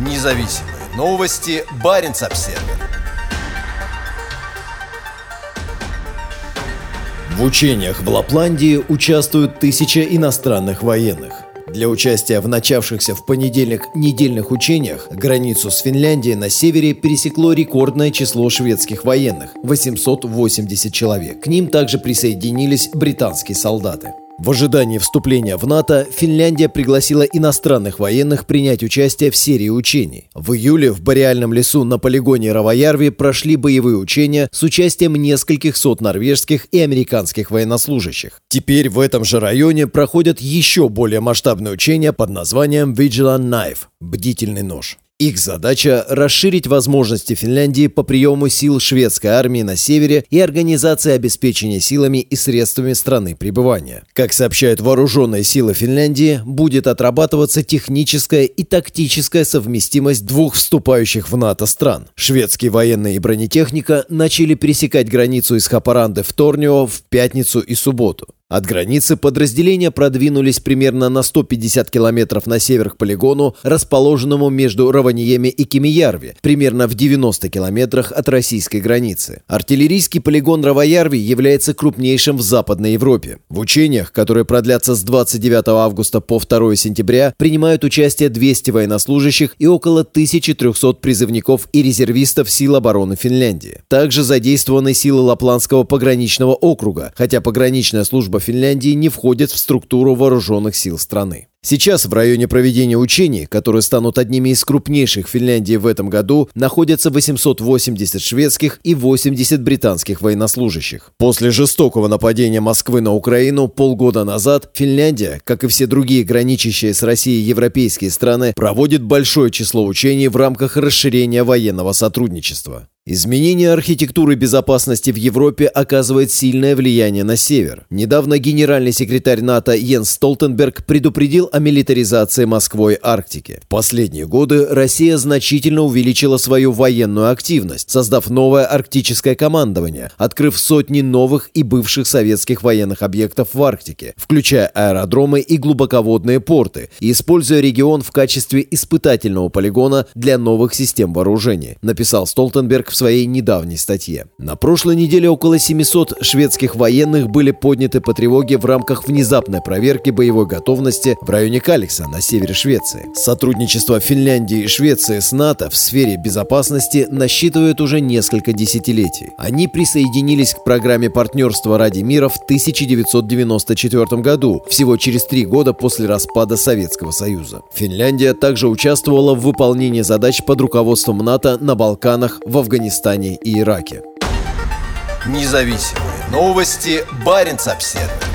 Независимые новости. Барин обсерва В учениях в Лапландии участвуют тысячи иностранных военных. Для участия в начавшихся в понедельник недельных учениях границу с Финляндией на севере пересекло рекордное число шведских военных – 880 человек. К ним также присоединились британские солдаты. В ожидании вступления в НАТО Финляндия пригласила иностранных военных принять участие в серии учений. В июле в Бореальном лесу на полигоне Равоярви прошли боевые учения с участием нескольких сот норвежских и американских военнослужащих. Теперь в этом же районе проходят еще более масштабные учения под названием Vigilant Knife – «Бдительный нож». Их задача – расширить возможности Финляндии по приему сил шведской армии на севере и организации обеспечения силами и средствами страны пребывания. Как сообщают вооруженные силы Финляндии, будет отрабатываться техническая и тактическая совместимость двух вступающих в НАТО стран. Шведские военные и бронетехника начали пересекать границу из Хапаранды в Торнио в пятницу и субботу. От границы подразделения продвинулись примерно на 150 километров на север к полигону, расположенному между Раваньеми и Кимиярви, примерно в 90 километрах от российской границы. Артиллерийский полигон Равоярви является крупнейшим в Западной Европе. В учениях, которые продлятся с 29 августа по 2 сентября, принимают участие 200 военнослужащих и около 1300 призывников и резервистов сил обороны Финляндии. Также задействованы силы Лапландского пограничного округа, хотя пограничная служба Финляндии не входит в структуру вооруженных сил страны. Сейчас в районе проведения учений, которые станут одними из крупнейших Финляндии в этом году, находятся 880 шведских и 80 британских военнослужащих. После жестокого нападения Москвы на Украину полгода назад Финляндия, как и все другие граничащие с Россией европейские страны, проводит большое число учений в рамках расширения военного сотрудничества. Изменение архитектуры безопасности в Европе оказывает сильное влияние на север. Недавно генеральный секретарь НАТО Йенс Столтенберг предупредил о милитаризации Москвой Арктики. В последние годы Россия значительно увеличила свою военную активность, создав новое арктическое командование, открыв сотни новых и бывших советских военных объектов в Арктике, включая аэродромы и глубоководные порты, используя регион в качестве испытательного полигона для новых систем вооружений, написал Столтенберг в своей недавней статье. На прошлой неделе около 700 шведских военных были подняты по тревоге в рамках внезапной проверки боевой готовности в районе Каликса на севере Швеции. Сотрудничество Финляндии и Швеции с НАТО в сфере безопасности насчитывает уже несколько десятилетий. Они присоединились к программе партнерства ради мира в 1994 году, всего через три года после распада Советского Союза. Финляндия также участвовала в выполнении задач под руководством НАТО на Балканах, в Афганистане Афганистане и Ираке. Независимые новости. Барин обседный.